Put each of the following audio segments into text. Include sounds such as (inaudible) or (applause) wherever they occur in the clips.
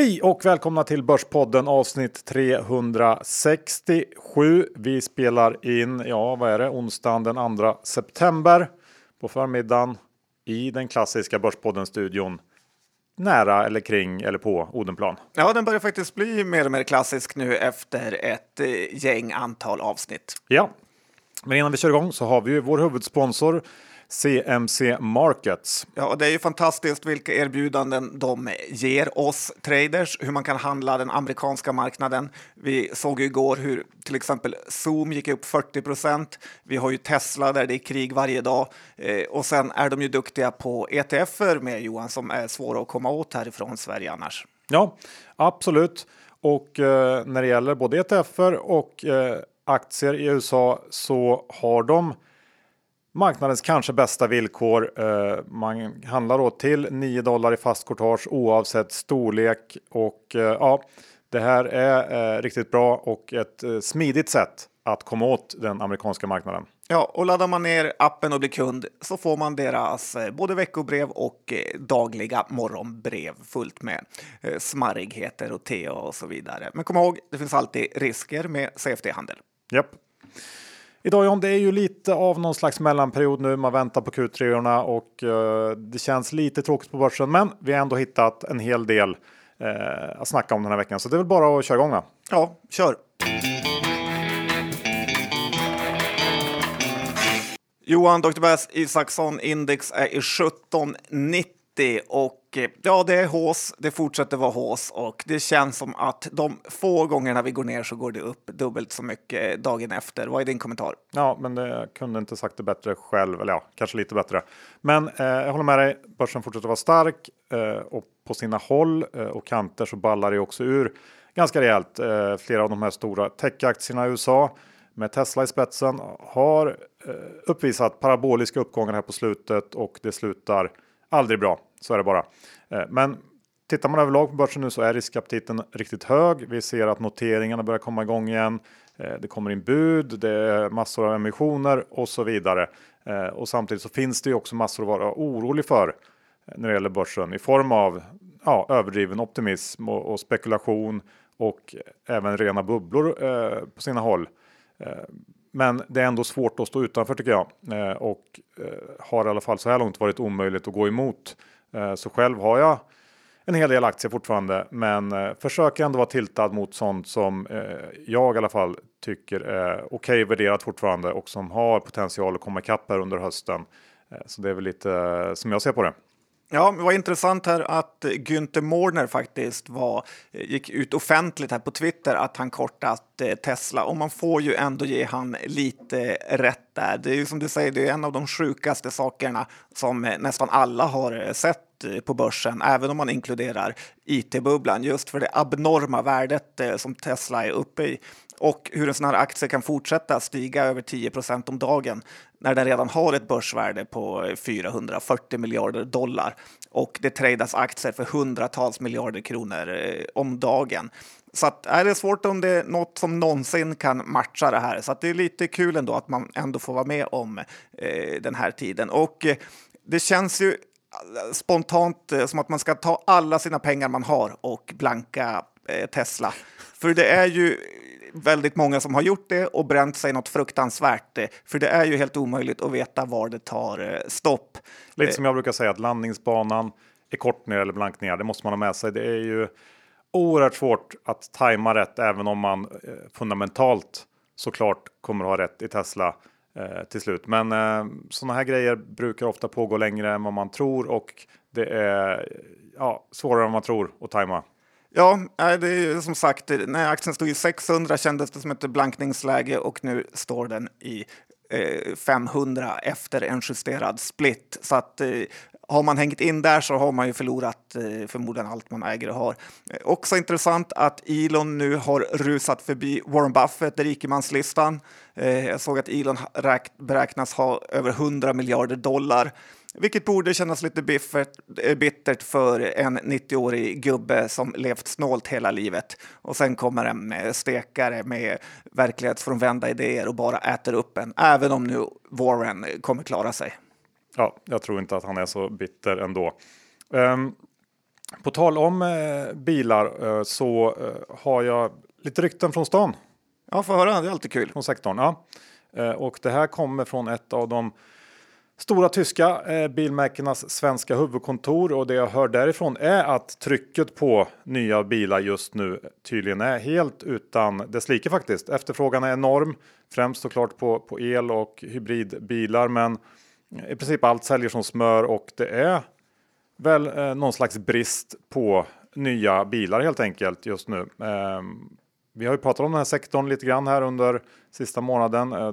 Hej och välkomna till Börspodden avsnitt 367. Vi spelar in, ja vad är det, onsdagen den 2 september på förmiddagen i den klassiska Börspodden-studion nära eller kring eller på Odenplan. Ja, den börjar faktiskt bli mer och mer klassisk nu efter ett eh, gäng antal avsnitt. Ja, men innan vi kör igång så har vi ju vår huvudsponsor CMC Markets. Ja, det är ju fantastiskt vilka erbjudanden de ger oss traders, hur man kan handla den amerikanska marknaden. Vi såg ju igår hur till exempel Zoom gick upp 40 procent. Vi har ju Tesla där det är krig varje dag eh, och sen är de ju duktiga på ETFer med Johan som är svåra att komma åt härifrån Sverige annars. Ja, absolut. Och eh, när det gäller både ETFer och eh, aktier i USA så har de marknadens kanske bästa villkor. Eh, man handlar då till 9 dollar i fast courtage oavsett storlek och eh, ja, det här är eh, riktigt bra och ett smidigt sätt att komma åt den amerikanska marknaden. Ja, och laddar man ner appen och blir kund så får man deras både veckobrev och dagliga morgonbrev fullt med smarrigheter och TA och så vidare. Men kom ihåg, det finns alltid risker med CFD-handel. Japp. Idag John, det är ju lite av någon slags mellanperiod nu. Man väntar på Q3 och uh, det känns lite tråkigt på börsen, men vi har ändå hittat en hel del uh, att snacka om den här veckan. Så det är väl bara att köra igång. Va? Ja, kör. Johan Dr. Bass Isaksson index är i 1790 och och ja, det är hås, det fortsätter vara hås och det känns som att de få gångerna vi går ner så går det upp dubbelt så mycket dagen efter. Vad är din kommentar? Ja, men det kunde inte sagt det bättre själv, eller ja, kanske lite bättre. Men eh, jag håller med dig, börsen fortsätter vara stark eh, och på sina håll eh, och kanter så ballar det också ur ganska rejält. Eh, flera av de här stora techaktierna i USA med Tesla i spetsen har eh, uppvisat paraboliska uppgångar här på slutet och det slutar aldrig bra. Så är det bara. Eh, men tittar man överlag på börsen nu så är riskaptiten riktigt hög. Vi ser att noteringarna börjar komma igång igen. Eh, det kommer in bud, det är massor av emissioner och så vidare. Eh, och samtidigt så finns det ju också massor att vara orolig för när det gäller börsen i form av ja, överdriven optimism och, och spekulation och även rena bubblor eh, på sina håll. Eh, men det är ändå svårt att stå utanför tycker jag eh, och har i alla fall så här långt varit omöjligt att gå emot Eh, så själv har jag en hel del aktier fortfarande, men eh, försöker ändå vara tiltad mot sånt som eh, jag i alla fall tycker är okej okay värderat fortfarande och som har potential att komma ikapp här under hösten. Så det är väl lite som jag ser på det. Ja, det var intressant här att Günther Mårder faktiskt var, gick ut offentligt här på Twitter att han kortat Tesla och man får ju ändå ge han lite rätt där. Det är ju som du säger, det är en av de sjukaste sakerna som nästan alla har eh, sett eh, på börsen, även om man inkluderar it-bubblan, just för det abnorma värdet eh, som Tesla är uppe i och hur en sån här aktie kan fortsätta stiga över 10% om dagen när den redan har ett börsvärde på 440 miljarder dollar och det tradas aktier för hundratals miljarder kronor om dagen. Så att, är det svårt om det är något som någonsin kan matcha det här. Så att det är lite kul ändå att man ändå får vara med om eh, den här tiden. Och eh, det känns ju spontant eh, som att man ska ta alla sina pengar man har och blanka eh, Tesla. För det är ju väldigt många som har gjort det och bränt sig något fruktansvärt. Eh, för det är ju helt omöjligt att veta var det tar eh, stopp. Lite som jag brukar säga att landningsbanan är kort ner eller blank ner. Det måste man ha med sig. Det är ju oerhört svårt att tajma rätt även om man eh, fundamentalt såklart kommer att ha rätt i Tesla eh, till slut. Men eh, sådana här grejer brukar ofta pågå längre än vad man tror och det är ja, svårare än man tror att tajma. Ja, det är som sagt, när aktien stod i 600 kändes det som ett blankningsläge och nu står den i eh, 500 efter en justerad split. Så att eh, har man hängt in där så har man ju förlorat eh, förmodligen allt man äger och har. Eh, också intressant att Elon nu har rusat förbi Warren Buffett, rikemanslistan. Eh, jag såg att Elon beräknas ha över 100 miljarder dollar vilket borde kännas lite biffert, eh, bittert för en 90-årig gubbe som levt snålt hela livet. Och sen kommer en stekare med verklighetsfrånvända idéer och bara äter upp en. Även om nu Warren kommer klara sig. Ja, jag tror inte att han är så bitter ändå. Um, På tal om eh, bilar eh, så eh, har jag lite rykten från stan. Ja, få höra. Det är alltid kul. Från sektorn, ja. Eh, och det här kommer från ett av de stora tyska eh, bilmärkenas svenska huvudkontor och det jag hör därifrån är att trycket på nya bilar just nu tydligen är helt utan dess like faktiskt. Efterfrågan är enorm, främst såklart på, på el och hybridbilar, men i princip allt säljer som smör och det är väl eh, någon slags brist på nya bilar helt enkelt just nu. Eh, vi har ju pratat om den här sektorn lite grann här under sista månaden. Eh,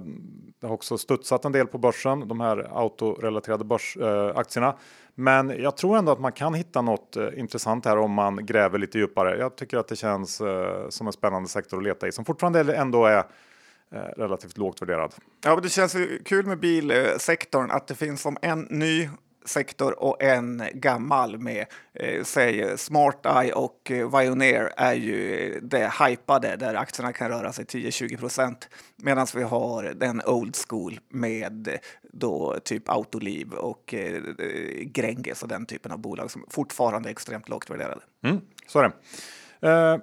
det har också studsat en del på börsen, de här autorelaterade börsaktierna. Eh, Men jag tror ändå att man kan hitta något eh, intressant här om man gräver lite djupare. Jag tycker att det känns eh, som en spännande sektor att leta i som fortfarande ändå är Eh, relativt lågt värderad. Ja, men det känns kul med bilsektorn att det finns som en ny sektor och en gammal med, eh, säg SmartEye och eh, Vioneer är ju det hypade där aktierna kan röra sig 10-20 procent medan vi har den old school med eh, då typ Autoliv och eh, eh, Gränges och den typen av bolag som fortfarande är extremt lågt värderade. Mm, så är det. Eh,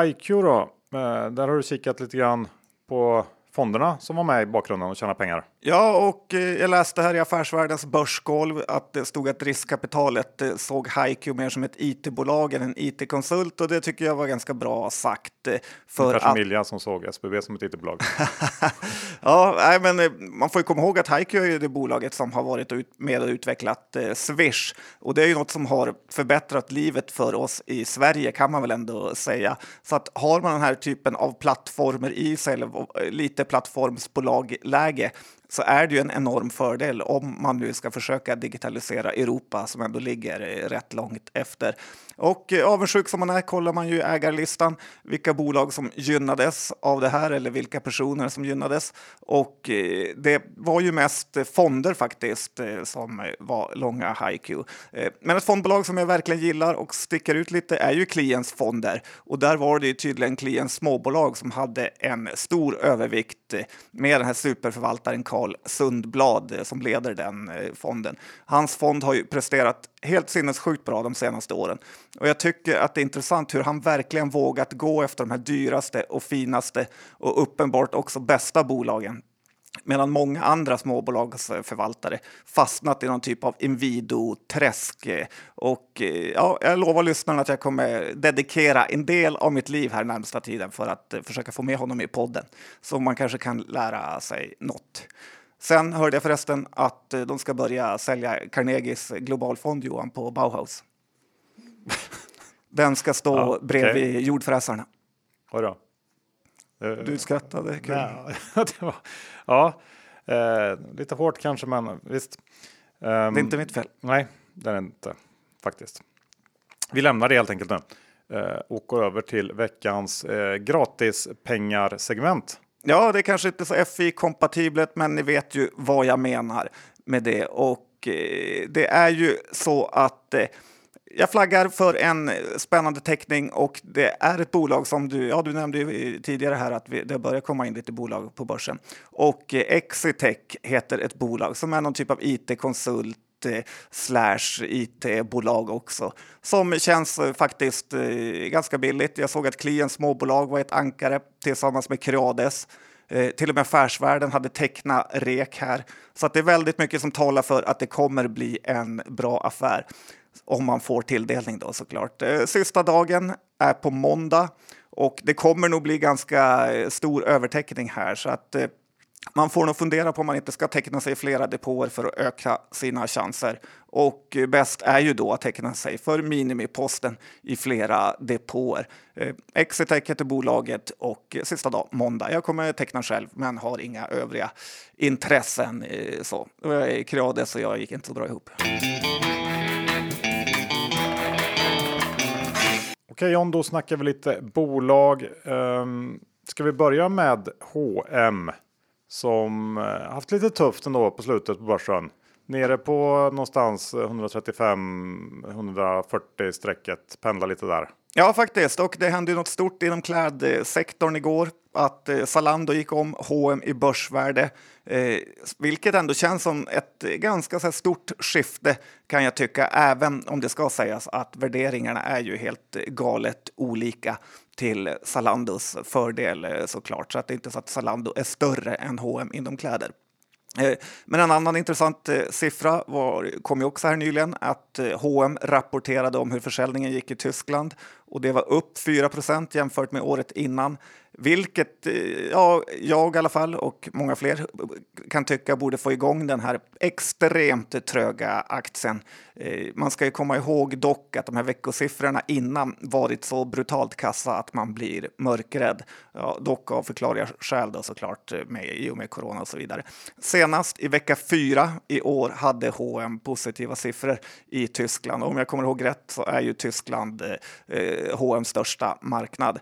HiQ då, eh, där har du kikat lite grann på fonderna som var med i bakgrunden och tjäna pengar. Ja, och eh, jag läste här i Affärsvärldens börsgolv att det stod att riskkapitalet eh, såg HiQ mer som ett it-bolag än en it-konsult och det tycker jag var ganska bra sagt. Eh, för Ungefär att... Milja som såg SBB som ett it-bolag. (laughs) ja, nej, men man får ju komma ihåg att HiQ är det bolaget som har varit med och utvecklat Swish och det är ju något som har förbättrat livet för oss i Sverige kan man väl ändå säga. Så att har man den här typen av plattformar i sig, eller lite plattformsbolagläge, så är det ju en enorm fördel om man nu ska försöka digitalisera Europa som ändå ligger eh, rätt långt efter. Och eh, avundsjuk som man är kollar man ju ägarlistan, vilka bolag som gynnades av det här eller vilka personer som gynnades. Och eh, det var ju mest fonder faktiskt som var långa HiQ. Men ett fondbolag som jag verkligen gillar och sticker ut lite är ju Klients fonder. Och där var det ju tydligen Klients småbolag som hade en stor övervikt med den här superförvaltaren Carl Sundblad eh, som leder den eh, fonden. Hans fond har ju presterat helt sinnessjukt bra de senaste åren. Och jag tycker att det är intressant hur han verkligen vågat gå efter de här dyraste och finaste och uppenbart också bästa bolagen. Medan många andra småbolagsförvaltare fastnat i någon typ av Inwido-träsk. Och ja, jag lovar lyssnarna att jag kommer dedikera en del av mitt liv här närmsta tiden för att försöka få med honom i podden. Så man kanske kan lära sig något. Sen hörde jag förresten att eh, de ska börja sälja Carnegies globalfond, Johan, på Bauhaus. (laughs) Den ska stå ja, bredvid okay. jordfräsarna. Oj då. Du skrattade. Kul. (laughs) var, ja, eh, lite hårt kanske, men visst. Um, det är inte mitt fel. Nej, det är det inte faktiskt. Vi lämnar det helt enkelt nu eh, och går över till veckans eh, gratispengar-segment. Ja, det är kanske inte så FI-kompatibelt, men ni vet ju vad jag menar med det. Och eh, det är ju så att eh, jag flaggar för en spännande teckning och det är ett bolag som du, ja, du nämnde ju tidigare här att vi, det börjar komma in lite bolag på börsen. Och eh, Exitech heter ett bolag som är någon typ av it-konsult eh, slash it-bolag också som känns eh, faktiskt eh, ganska billigt. Jag såg att Kliens småbolag var ett ankare tillsammans med Creades. Eh, till och med Affärsvärlden hade tecknat rek här. Så att det är väldigt mycket som talar för att det kommer bli en bra affär. Om man får tilldelning då såklart. Eh, sista dagen är på måndag och det kommer nog bli ganska eh, stor övertäckning här så att eh, man får nog fundera på om man inte ska teckna sig i flera depåer för att öka sina chanser. Och bäst är ju då att teckna sig för minimiposten i flera depåer. Exitec heter bolaget och sista dag måndag. Jag kommer teckna själv men har inga övriga intressen. Så. Jag är kreades så jag gick inte så bra ihop. Okej John, då snackar vi lite bolag. Um, ska vi börja med H&M som eh, haft lite tufft ändå på slutet på börsen. Nere på någonstans 135-140 strecket, pendlar lite där. Ja, faktiskt. Och det hände ju något stort inom klädsektorn igår. Att eh, Zalando gick om H&M i börsvärde, eh, vilket ändå känns som ett ganska så här, stort skifte kan jag tycka, även om det ska sägas att värderingarna är ju helt galet olika till Zalandos fördel eh, såklart. Så att det är inte så att Zalando är större än H&M inom kläder. Eh, men en annan intressant eh, siffra var, kom ju också här nyligen att H&M rapporterade om hur försäljningen gick i Tyskland och det var upp 4% jämfört med året innan. Vilket eh, ja, jag i alla fall och många fler kan tycka borde få igång den här extremt tröga aktien. Eh, man ska ju komma ihåg dock att de här veckosiffrorna innan varit så brutalt kassa att man blir mörkrädd. Ja, dock av förklarliga skäl då såklart eh, med, i och med corona och så vidare. Senast i vecka fyra i år hade H&M positiva siffror i Tyskland. Om jag kommer ihåg rätt så är ju Tyskland eh, H&M's största marknad.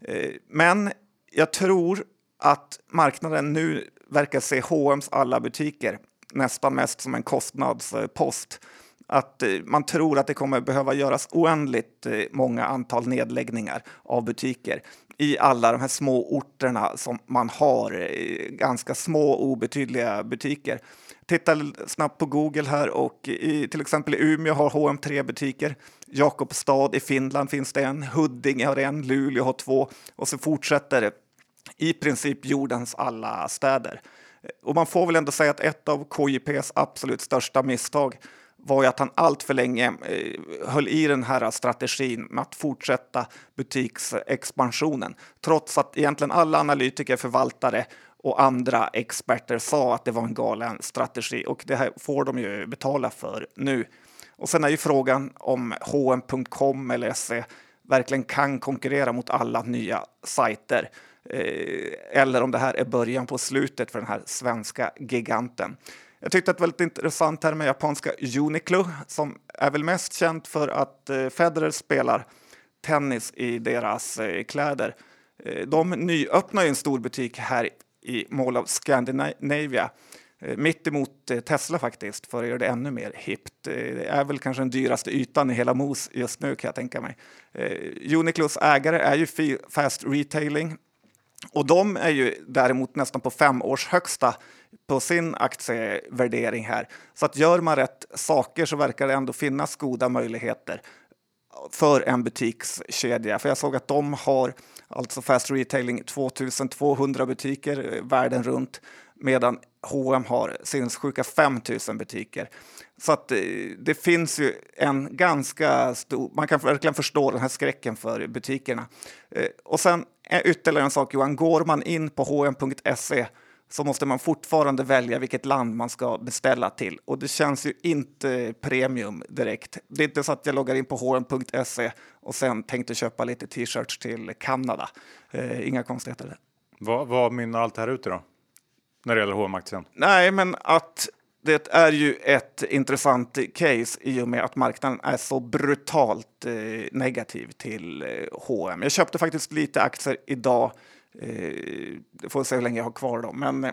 Eh, men jag tror att marknaden nu verkar se H&M's alla butiker nästan mest som en kostnadspost. Att eh, man tror att det kommer behöva göras oändligt eh, många antal nedläggningar av butiker i alla de här små orterna som man har eh, ganska små obetydliga butiker. Titta snabbt på Google här och i, till exempel i Umeå har H&M tre butiker. Jakobstad i Finland finns det en, Huddinge har en, Luleå har två och så fortsätter det i princip jordens alla städer. Och man får väl ändå säga att ett av KJPs absolut största misstag var ju att han allt för länge eh, höll i den här strategin med att fortsätta butiksexpansionen. Trots att egentligen alla analytiker, förvaltare och andra experter sa att det var en galen strategi och det här får de ju betala för nu. Och sen är ju frågan om H&M.com eller SE verkligen kan konkurrera mot alla nya sajter eh, eller om det här är början på slutet för den här svenska giganten. Jag tyckte att det var väldigt intressant här med japanska Uniqlo som är väl mest känt för att eh, Federer spelar tennis i deras eh, kläder. De nyöppnar en stor butik här i Mall of Scandinavia Eh, mitt emot eh, Tesla faktiskt, för att göra det ännu mer hippt. Eh, det är väl kanske den dyraste ytan i hela MOS just nu kan jag tänka mig. Uniclos ägare är ju Fast Retailing och de är ju däremot nästan på fem års högsta på sin aktievärdering här. Så att gör man rätt saker så verkar det ändå finnas goda möjligheter för en butikskedja. För jag såg att de har alltså Fast Retailing 2200 butiker världen runt medan H&M har sinnessjuka 5000 butiker. Så att eh, det finns ju en ganska stor, man kan verkligen förstå den här skräcken för butikerna. Eh, och sen ytterligare en sak Johan, går man in på hm.se så måste man fortfarande välja vilket land man ska beställa till. Och det känns ju inte premium direkt. Det är inte så att jag loggar in på hm.se och sen tänkte köpa lite t-shirts till Kanada. Eh, inga konstigheter där. Vad, vad mynnar allt det här ut i då? När det gäller H&M-aktien? Nej, men att det är ju ett intressant case i och med att marknaden är så brutalt eh, negativ till eh, H&M. Jag köpte faktiskt lite aktier idag Eh, får se hur länge jag har kvar dem, men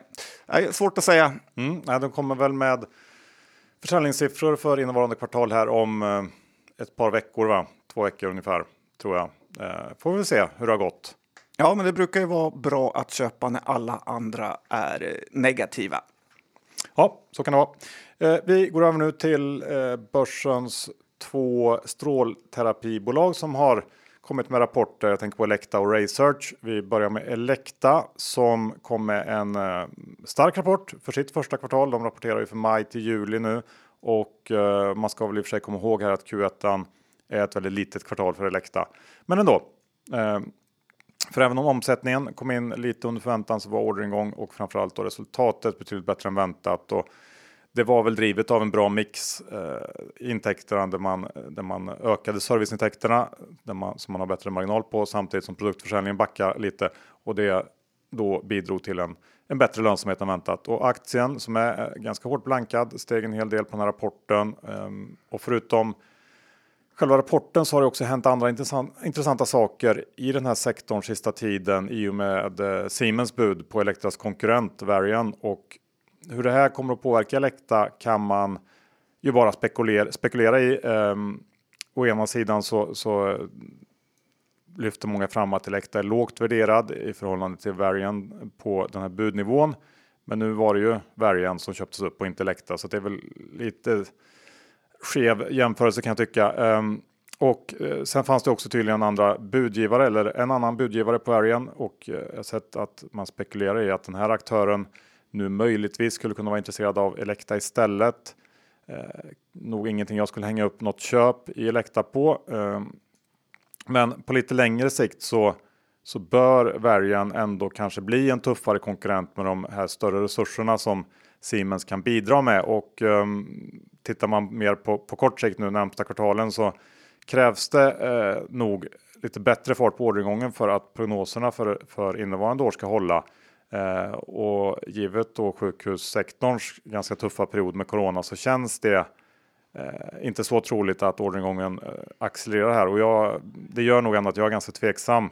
eh, svårt att säga. Mm, nej, de kommer väl med försäljningssiffror för innevarande kvartal här om eh, ett par veckor, va? två veckor ungefär tror jag. Eh, får vi se hur det har gått. Ja, men det brukar ju vara bra att köpa när alla andra är eh, negativa. Ja, så kan det vara. Eh, vi går över nu till eh, börsens två strålterapibolag som har kommit med rapporter. Jag tänker på Elekta och Research. Vi börjar med Elekta som kom med en stark rapport för sitt första kvartal. De rapporterar ju för maj till juli nu och man ska väl i och för sig komma ihåg här att Q1 är ett väldigt litet kvartal för Elekta. Men ändå. För även om omsättningen kom in lite under förväntan så var orderingång och framförallt då resultatet betydligt bättre än väntat. Och det var väl drivet av en bra mix eh, intäkterna där man, där man ökade serviceintäkterna där man, som man har bättre marginal på samtidigt som produktförsäljningen backar lite och det då bidrog till en, en bättre lönsamhet än väntat. Och aktien som är ganska hårt blankad steg en hel del på den här rapporten eh, och förutom själva rapporten så har det också hänt andra intressant, intressanta saker i den här sektorn sista tiden i och med eh, Siemens bud på Elektras konkurrent Varian och hur det här kommer att påverka Elekta kan man ju bara spekulera, spekulera i. Um, å ena sidan så, så lyfter många fram att Elekta är lågt värderad i förhållande till Varian på den här budnivån. Men nu var det ju Varian som köptes upp och inte Elekta så det är väl lite skev jämförelse kan jag tycka. Um, och eh, sen fanns det också tydligen andra budgivare eller en annan budgivare på Arian och eh, jag har sett att man spekulerar i att den här aktören nu möjligtvis skulle kunna vara intresserad av Elekta istället. Eh, nog ingenting jag skulle hänga upp något köp i Elekta på. Eh, men på lite längre sikt så, så bör Varian ändå kanske bli en tuffare konkurrent med de här större resurserna som Siemens kan bidra med. Och eh, tittar man mer på, på kort sikt nu närmsta kvartalen så krävs det eh, nog lite bättre fart på orderingången för att prognoserna för, för innevarande år ska hålla. Eh, och givet då sjukhussektorns ganska tuffa period med corona så känns det eh, inte så troligt att orderingången eh, accelererar här och jag, det gör nog ändå att jag är ganska tveksam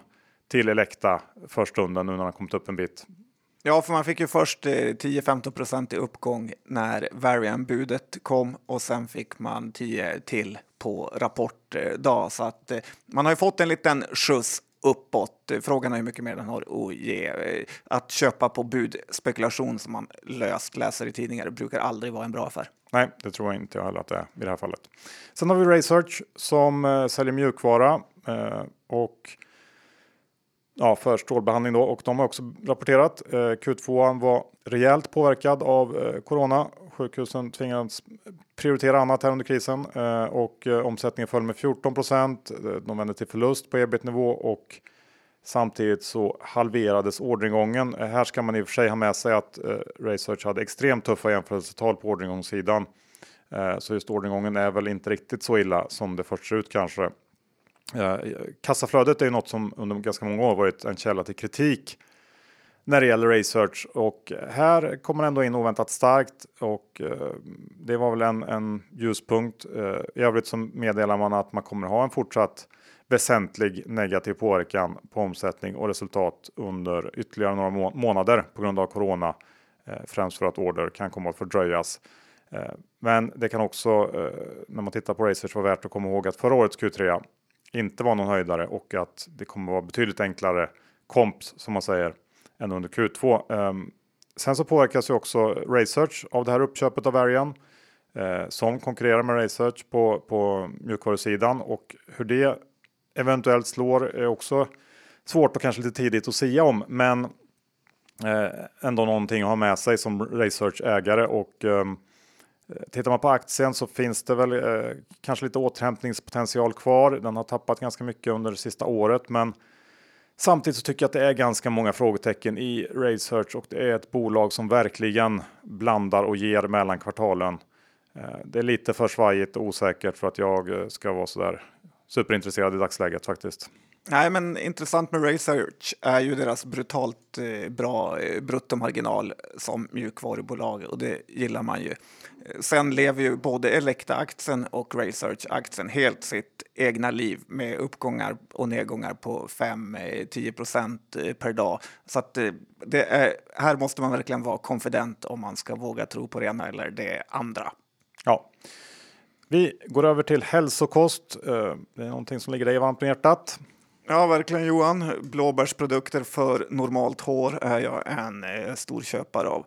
till Elekta för stunden nu när den kommit upp en bit. Ja, för man fick ju först eh, 10-15 procent i uppgång när Varian-budet kom och sen fick man 10 till på rapportdag. Eh, Så att eh, man har ju fått en liten skjuts uppåt. Frågan är hur mycket mer den har att ge. Att köpa på budspekulation som man löst läser i tidningar brukar aldrig vara en bra affär. Nej, det tror jag inte jag heller att det är i det här fallet. Sen har vi Research som säljer mjukvara och ja, för strålbehandling då och de har också rapporterat. Eh, Q2 var rejält påverkad av eh, corona. Sjukhusen tvingades prioritera annat här under krisen eh, och eh, omsättningen föll med 14 procent. Eh, de vände till förlust på ebit-nivå och samtidigt så halverades orderingången. Eh, här ska man i och för sig ha med sig att eh, Research hade extremt tuffa jämförelsetal på orderingångssidan. Så just orderingången är väl inte riktigt så illa som det först ser ut kanske. Kassaflödet är ju något som under ganska många år varit en källa till kritik när det gäller research och här kommer ändå in oväntat starkt och eh, det var väl en, en ljuspunkt. Eh, I övrigt så meddelar man att man kommer ha en fortsatt väsentlig negativ påverkan på omsättning och resultat under ytterligare några må månader på grund av corona. Eh, främst för att order kan komma att fördröjas. Eh, men det kan också eh, när man tittar på research vara värt att komma ihåg att förra årets Q3 inte var någon höjdare och att det kommer vara betydligt enklare komps som man säger än under Q2. Um, ehm, sen så påverkas ju också Research av det här uppköpet av Arian eh, som konkurrerar med Research på, på mjukvarusidan och hur det eventuellt slår är också svårt och kanske lite tidigt att säga om. Men eh, ändå någonting att ha med sig som Research ägare och um, Tittar man på aktien så finns det väl eh, kanske lite återhämtningspotential kvar. Den har tappat ganska mycket under det sista året, men Samtidigt så tycker jag att det är ganska många frågetecken i Research och det är ett bolag som verkligen blandar och ger mellan kvartalen. Eh, det är lite för svajigt och osäkert för att jag eh, ska vara sådär superintresserad i dagsläget faktiskt. Nej, men intressant med Research är ju deras brutalt eh, bra eh, bruttomarginal som mjukvarubolag och det gillar man ju. Sen lever ju både Elekta-aktien och Research-aktien helt sitt egna liv med uppgångar och nedgångar på 5-10 eh, procent eh, per dag. Så att det är, här måste man verkligen vara konfident om man ska våga tro på det ena eller det andra. Ja. Vi går över till hälsokost. Det är någonting som ligger dig varmt om hjärtat. Ja, verkligen Johan. Blåbärsprodukter för normalt hår är jag en eh, stor köpare av.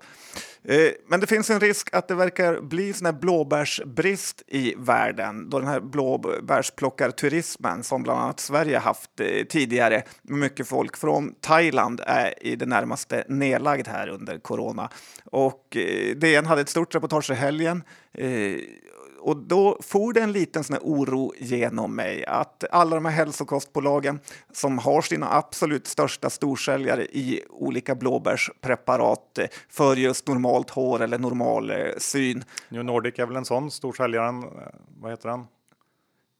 Eh, men det finns en risk att det verkar bli sån här blåbärsbrist i världen då den här blåbärsplockarturismen som bland annat Sverige haft eh, tidigare med mycket folk från Thailand är i det närmaste nedlagd här under corona. Och eh, DN hade ett stort reportage i helgen eh, och då får det en liten sån oro genom mig att alla de här hälsokostbolagen som har sina absolut största storsäljare i olika blåbärspreparat för just normalt hår eller normal eh, syn. New Nordic är väl en sån storsäljaren, eh, vad heter den?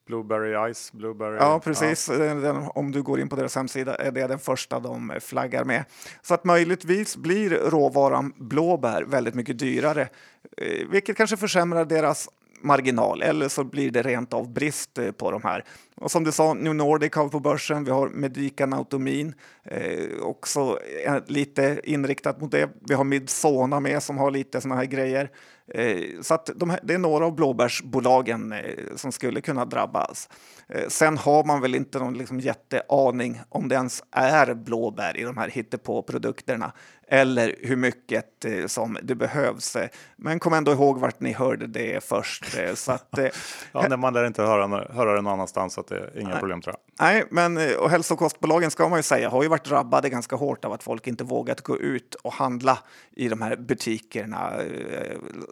Blueberry Ice, Blueberry. Ja, precis. Ja. Den, om du går in på deras hemsida är det den första de flaggar med. Så att möjligtvis blir råvaran blåbär väldigt mycket dyrare, eh, vilket kanske försämrar deras marginal eller så blir det rent av brist eh, på de här. Och som du sa, New Nordic har vi på börsen. Vi har Medica Nautomin, eh, också eh, lite inriktat mot det. Vi har Midsona med som har lite såna här grejer. Eh, så att de här, det är några av blåbärsbolagen eh, som skulle kunna drabbas. Eh, sen har man väl inte någon liksom jätteaning om det ens är blåbär i de här hittepå-produkterna eller hur mycket eh, som det behövs. Men kom ändå ihåg vart ni hörde det först. Eh, så att, eh, (laughs) ja, när man lär inte höra, höra det någon annanstans, så att det är inga nej, problem tror jag. Nej, men och hälsokostbolagen ska man ju säga har ju varit drabbade ganska hårt av att folk inte vågat gå ut och handla i de här butikerna.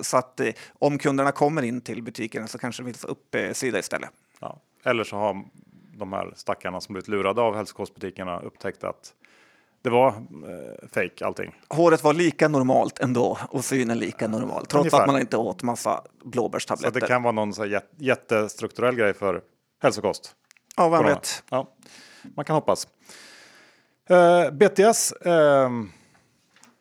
Så att om kunderna kommer in till butikerna så kanske det finns uppsida istället. Ja. Eller så har de här stackarna som blivit lurade av hälsokostbutikerna upptäckt att det var eh, fake allting. Håret var lika normalt ändå och synen lika normal trots Ungefär. att man inte åt massa blåbärstabletter. Så det kan vara någon så jät jättestrukturell grej för hälsokost. Ja, vem vet. Ja, man kan hoppas. Eh, BTS, ehm,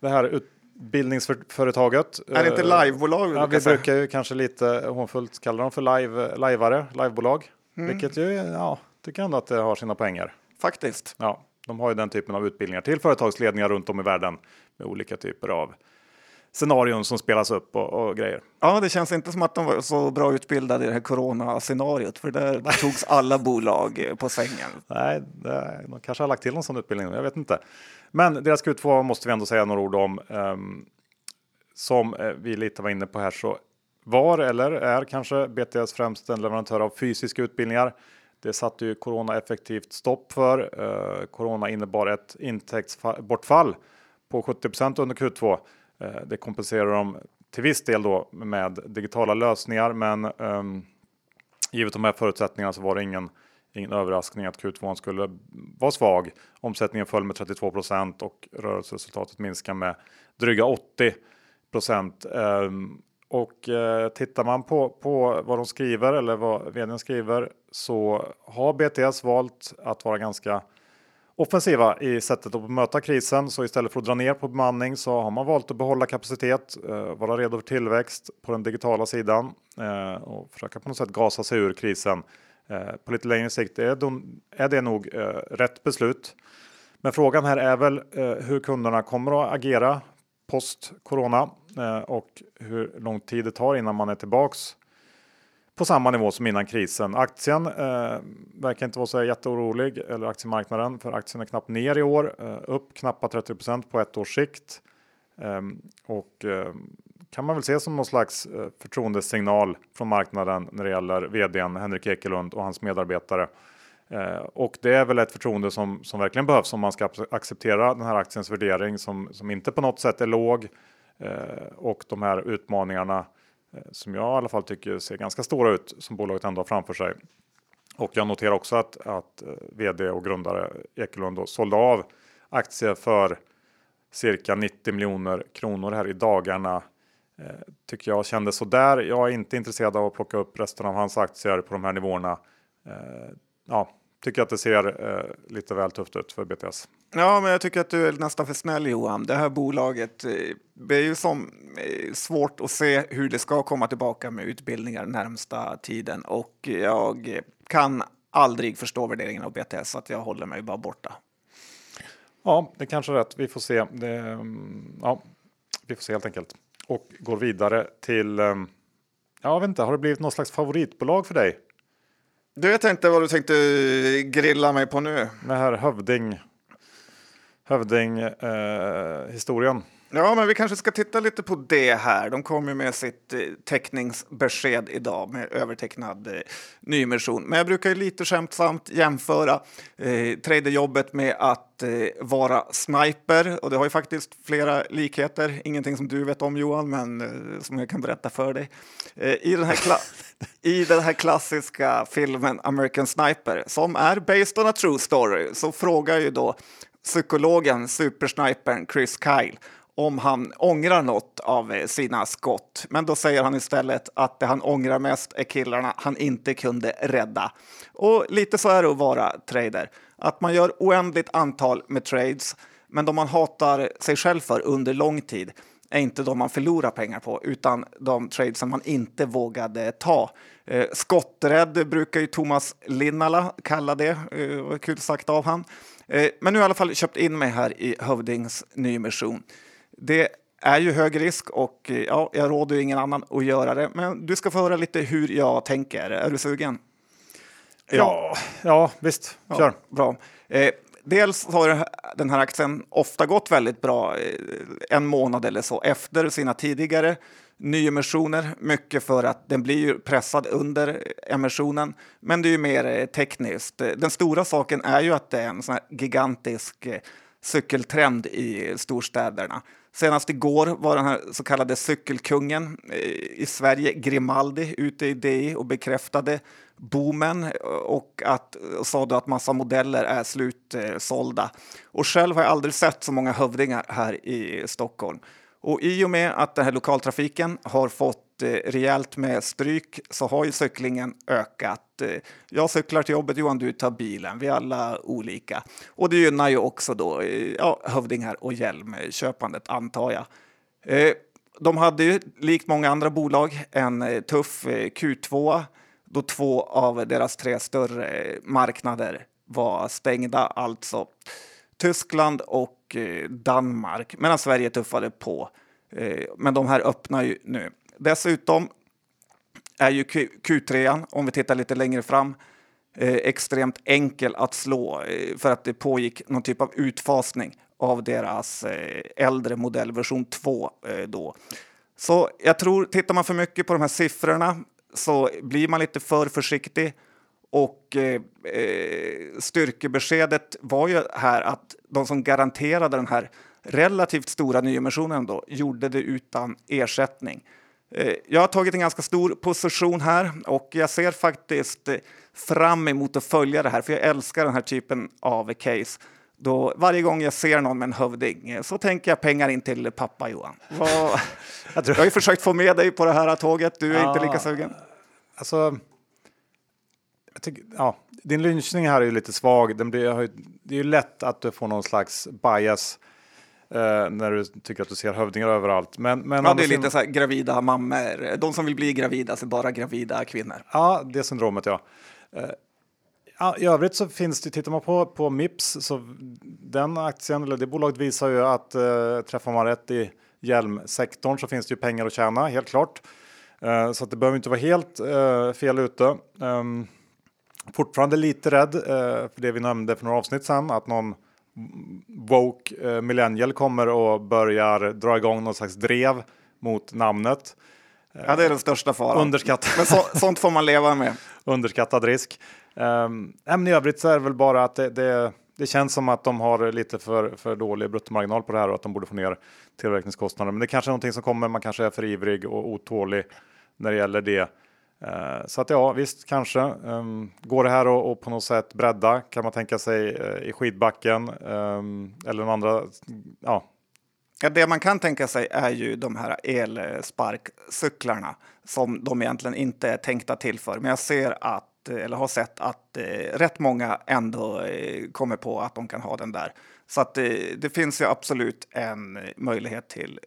det här utbildningsföretaget. Är det inte eh, livebolag? Ja, vi brukar ju kanske lite hånfullt kalla dem för live, liveare, livebolag. Mm. Vilket ju, ja, tycker ändå att det har sina poänger. Faktiskt. Ja, de har ju den typen av utbildningar till företagsledningar runt om i världen med olika typer av scenarion som spelas upp och, och, grejer. Ja, det känns inte som att de var så bra utbildade i det här corona-scenariot, för där togs alla bolag på sängen. Nej, det, de kanske har lagt till någon sån utbildning, jag vet inte. Men deras Q2 måste vi ändå säga några ord om. Um, som eh, vi lite var inne på här så var eller är kanske BTS främst en leverantör av fysiska utbildningar. Det satte ju corona effektivt stopp för. Eh, corona innebar ett intäktsbortfall på 70% under Q2. Eh, det kompenserar de till viss del då med digitala lösningar, men eh, givet de här förutsättningarna så var det ingen, ingen överraskning att Q2 skulle vara svag. Omsättningen föll med 32% och rörelseresultatet minskar med dryga 80 procent. Ehm, och eh, tittar man på, på vad de skriver eller vad vdn skriver så har BTS valt att vara ganska offensiva i sättet att möta krisen. Så istället för att dra ner på bemanning så har man valt att behålla kapacitet, eh, vara redo för tillväxt på den digitala sidan eh, och försöka på något sätt gasa sig ur krisen. Eh, på lite längre sikt är, de, är det nog eh, rätt beslut. Men frågan här är väl eh, hur kunderna kommer att agera post corona Eh, och hur lång tid det tar innan man är tillbaks på samma nivå som innan krisen. Aktien eh, verkar inte vara så jätteorolig, eller aktiemarknaden, för aktien är knappt ner i år, eh, upp knappt 30% på ett års sikt. Eh, och eh, kan man väl se som någon slags eh, förtroendesignal från marknaden när det gäller vdn Henrik Ekelund och hans medarbetare. Eh, och det är väl ett förtroende som, som verkligen behövs om man ska acceptera den här aktiens värdering som, som inte på något sätt är låg. Eh, och de här utmaningarna eh, som jag i alla fall tycker ser ganska stora ut som bolaget ändå har framför sig. Och jag noterar också att, att eh, vd och grundare Ekelund då sålde av aktier för cirka 90 miljoner kronor här i dagarna. Eh, tycker jag kändes sådär. Jag är inte intresserad av att plocka upp resten av hans aktier på de här nivåerna. Eh, ja, tycker att det ser eh, lite väl tufft ut för BTS. Ja, men jag tycker att du är nästan för snäll Johan. Det här bolaget, eh, det är ju som eh, svårt att se hur det ska komma tillbaka med utbildningar närmsta tiden och jag kan aldrig förstå värderingen av BTS så att jag håller mig bara borta. Ja, det kanske är rätt. Vi får se. Det, mm, ja, vi får se helt enkelt och går vidare till. Eh, jag vet inte, har det blivit något slags favoritbolag för dig? Du vet inte vad du tänkte grilla mig på nu. Det här hövding. Hövding eh, historien. Ja, men vi kanske ska titta lite på det här. De kom ju med sitt eh, teckningsbesked idag med övertecknad eh, nyemission. Men jag brukar ju lite skämtsamt jämföra eh, traderjobbet med att eh, vara sniper och det har ju faktiskt flera likheter. Ingenting som du vet om Johan, men eh, som jag kan berätta för dig. Eh, I den, här (laughs) I den här klassiska filmen American Sniper som är based on a true story så frågar ju då psykologen, supersnipern Chris Kyle om han ångrar något av eh, sina skott. Men då säger han istället att det han ångrar mest är killarna han inte kunde rädda. Och lite så är det att vara trader. Att man gör oändligt antal med trades, men de man hatar sig själv för under lång tid är inte de man förlorar pengar på, utan de trades som man inte vågade ta. Eh, skotträdd brukar ju Thomas Linnala kalla det, eh, kul sagt av han. Eh, men nu har jag i alla fall köpt in mig här i Hövdings nyemission. Det är ju hög risk och ja, jag råder ingen annan att göra det. Men du ska få höra lite hur jag tänker. Är du sugen? Ja, ja visst. Kör. Ja, bra. Eh, dels har den här aktien ofta gått väldigt bra eh, en månad eller så efter sina tidigare nyemissioner. Mycket för att den blir pressad under emissionen, men det är ju mer eh, tekniskt. Den stora saken är ju att det är en sån gigantisk eh, cykeltrend i storstäderna. Senast igår var den här så kallade cykelkungen eh, i Sverige, Grimaldi, ute i DI och bekräftade boomen eh, och, att, och sa då att massa modeller är slutsålda. Och själv har jag aldrig sett så många hövdingar här i Stockholm. Och i och med att den här lokaltrafiken har fått Eh, rejält med stryk så har ju cyklingen ökat. Eh, jag cyklar till jobbet, Johan, du tar bilen. Vi är alla olika. Och det gynnar ju också då eh, ja, hövdingar och hjälmköpandet, antar jag. De hade ju, likt många andra bolag, en tuff Q2 då två av deras tre större marknader var stängda, alltså Tyskland och Danmark, medan Sverige tuffade på. Men de här öppnar ju nu. Dessutom är ju Q3, om vi tittar lite längre fram, eh, extremt enkel att slå eh, för att det pågick någon typ av utfasning av deras eh, äldre modell, version 2 eh, då. Så jag tror, tittar man för mycket på de här siffrorna så blir man lite för försiktig. Och styrkebeskedet var ju här att de som garanterade den här relativt stora nyemissionen då gjorde det utan ersättning. Eh, jag har tagit en ganska stor position här och jag ser faktiskt eh, fram emot att följa det här för jag älskar den här typen av case. Då varje gång jag ser någon med en hövding eh, så tänker jag pengar in till pappa Johan. (laughs) Vad, jag har ju försökt få med dig på det här tåget, du är ja, inte lika sugen. Alltså, tycker, ja, din lynchning här är ju lite svag. Den blir, det är ju lätt att du får någon slags bias när du tycker att du ser hövdingar överallt. Men, men ja, det är lite så här gravida mammor. De som vill bli gravida så bara gravida kvinnor. Ja, det syndromet ja. Eh, ja. I övrigt så finns det, tittar man på, på Mips, så den aktien, eller det bolaget visar ju att eh, träffar man rätt i hjälmsektorn så finns det ju pengar att tjäna, helt klart. Eh, så att det behöver inte vara helt eh, fel ute. Um, fortfarande lite rädd eh, för det vi nämnde för några avsnitt sedan, att någon woke eh, millennial kommer och börjar dra igång någon slags drev mot namnet. Ja, det är den största faran. Underskatt. Men så, sånt får man leva med. (laughs) Underskattad risk. Um, i övrigt så är det väl bara att det, det, det, känns som att de har lite för, för dålig bruttomarginal på det här och att de borde få ner tillverkningskostnader. Men det kanske är någonting som kommer. Man kanske är för ivrig och otålig när det gäller det. Eh, så att ja, visst kanske. Ehm, går det här att på något sätt bredda? Kan man tänka sig eh, i skidbacken ehm, eller den andra? Ja. ja, det man kan tänka sig är ju de här elsparkcyklarna som de egentligen inte är tänkta till för. Men jag ser att, eller har sett att eh, rätt många ändå kommer på att de kan ha den där. Så att det, det finns ju absolut en möjlighet till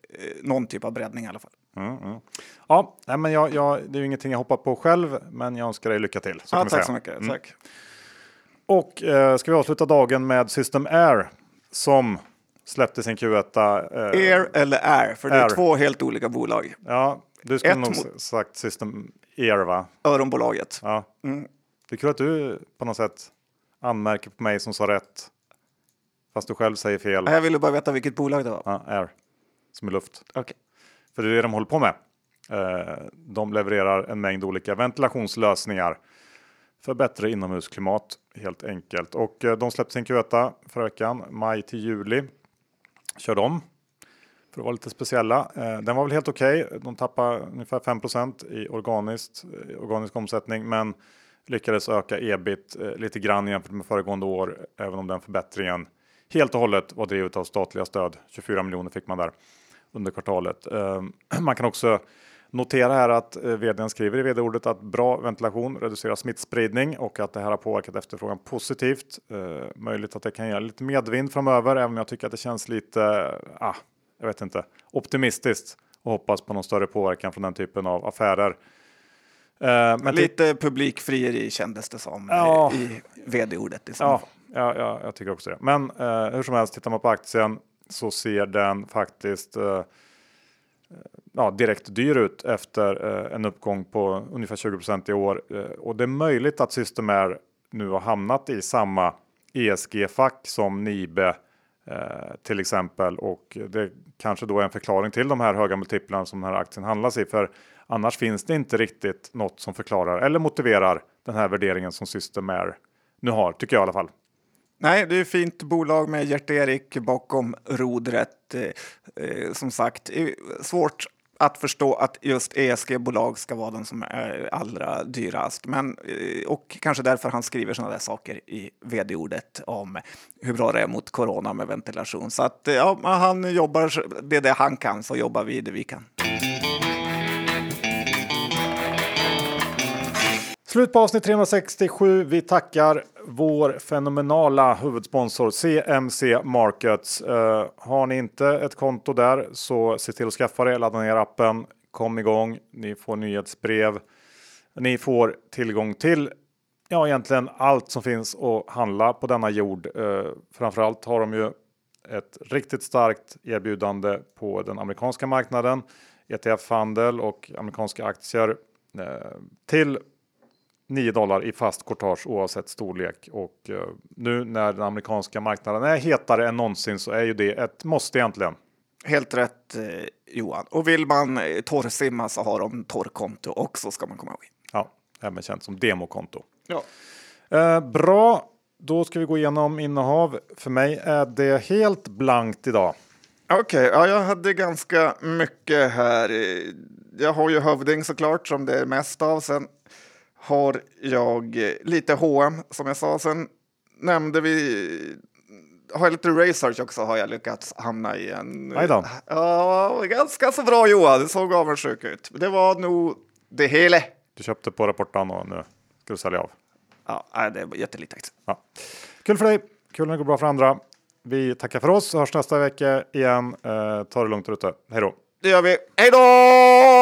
någon typ av breddning i alla fall. Mm, mm. Ja, nej, men jag, jag, det är ju ingenting jag hoppat på själv, men jag önskar dig lycka till. Så ja, tack så mycket. Mm. Tack. Och eh, ska vi avsluta dagen med System Air som släppte sin Q1. Eh, Air eller Air, för det är två helt olika bolag. Ja, du skulle nog sagt System Air va? Öronbolaget. Ja. Mm. Det är kul att du på något sätt anmärker på mig som sa rätt. Fast du själv säger fel. Jag ville bara veta vilket bolag det var. Ja, Air. Som är luft. Okay. För det är det de håller på med. Eh, de levererar en mängd olika ventilationslösningar för bättre inomhusklimat helt enkelt. Och eh, de släppte sin Q1 förra veckan, maj till juli. Kör de för att vara lite speciella. Eh, den var väl helt okej. Okay. De tappade ungefär 5% i organiskt, organisk omsättning, men lyckades öka ebit lite grann jämfört med föregående år, även om den förbättringen helt och hållet var drivet av statliga stöd. 24 miljoner fick man där under kvartalet. Ehm, (clears throat) man kan också notera här att eh, vdn skriver i vd-ordet att bra ventilation reducerar smittspridning och att det här har påverkat efterfrågan positivt. Ehm, möjligt att det kan ge lite medvind framöver, även om jag tycker att det känns lite ah, jag vet inte, optimistiskt och hoppas på någon större påverkan från den typen av affärer. Eh, men Lite publikfrieri kändes det som ja, i vd-ordet. Ja, ja, ja, jag tycker också det. Men eh, hur som helst, tittar man på aktien så ser den faktiskt eh, eh, ja, direkt dyr ut efter eh, en uppgång på ungefär 20% i år. Eh, och det är möjligt att Systemair nu har hamnat i samma ESG-fack som Nibe eh, till exempel. Och det kanske då är en förklaring till de här höga multiplarna som den här aktien handlas i. För annars finns det inte riktigt något som förklarar eller motiverar den här värderingen som Systemair nu har, tycker jag i alla fall. Nej, det är ett fint bolag med Gert-Erik bakom rodret. Eh, eh som sagt, svårt att förstå att just ESG-bolag ska vara den som är allra dyrast. Men, eh, och kanske därför han skriver sådana där saker i vd-ordet om hur bra det är mot corona med ventilation. Så att eh, ja, han jobbar, det är det han kan, så jobbar vi det vi kan. Slut på avsnitt 367. Vi tackar vår fenomenala huvudsponsor CMC Markets. Eh, har ni inte ett konto där så se till att skaffa det. Ladda ner appen. Kom igång. Ni får nyhetsbrev. Ni får tillgång till ja, egentligen allt som finns att handla på denna jord. Eh, framförallt har de ju ett riktigt starkt erbjudande på den amerikanska marknaden. ETF-handel och amerikanska aktier eh, till 9 dollar i fast courtage oavsett storlek. Och uh, nu när den amerikanska marknaden är hetare än någonsin så är ju det ett måste egentligen. Helt rätt eh, Johan. Och vill man eh, torrsimma så har de torrkonto också ska man komma ihåg. Ja, även känt som demokonto. Ja. Eh, bra, då ska vi gå igenom innehav. För mig är det helt blankt idag. Okej, okay, ja, jag hade ganska mycket här. Jag har ju Hövding såklart som det är mest av. Sen har jag lite H&M som jag sa. Sen nämnde vi har jag lite research också har jag lyckats hamna i en... Ja, ganska så bra Johan, det såg avundsjuk ut. Det var nog det hela. Du köpte på rapporten och nu ska du sälja av. Ja, det är jättelite. Ja. Kul för dig, kul när det går bra för andra. Vi tackar för oss och hörs nästa vecka igen. Eh, ta det lugnt ute. Hej då! Det gör vi. Hej då!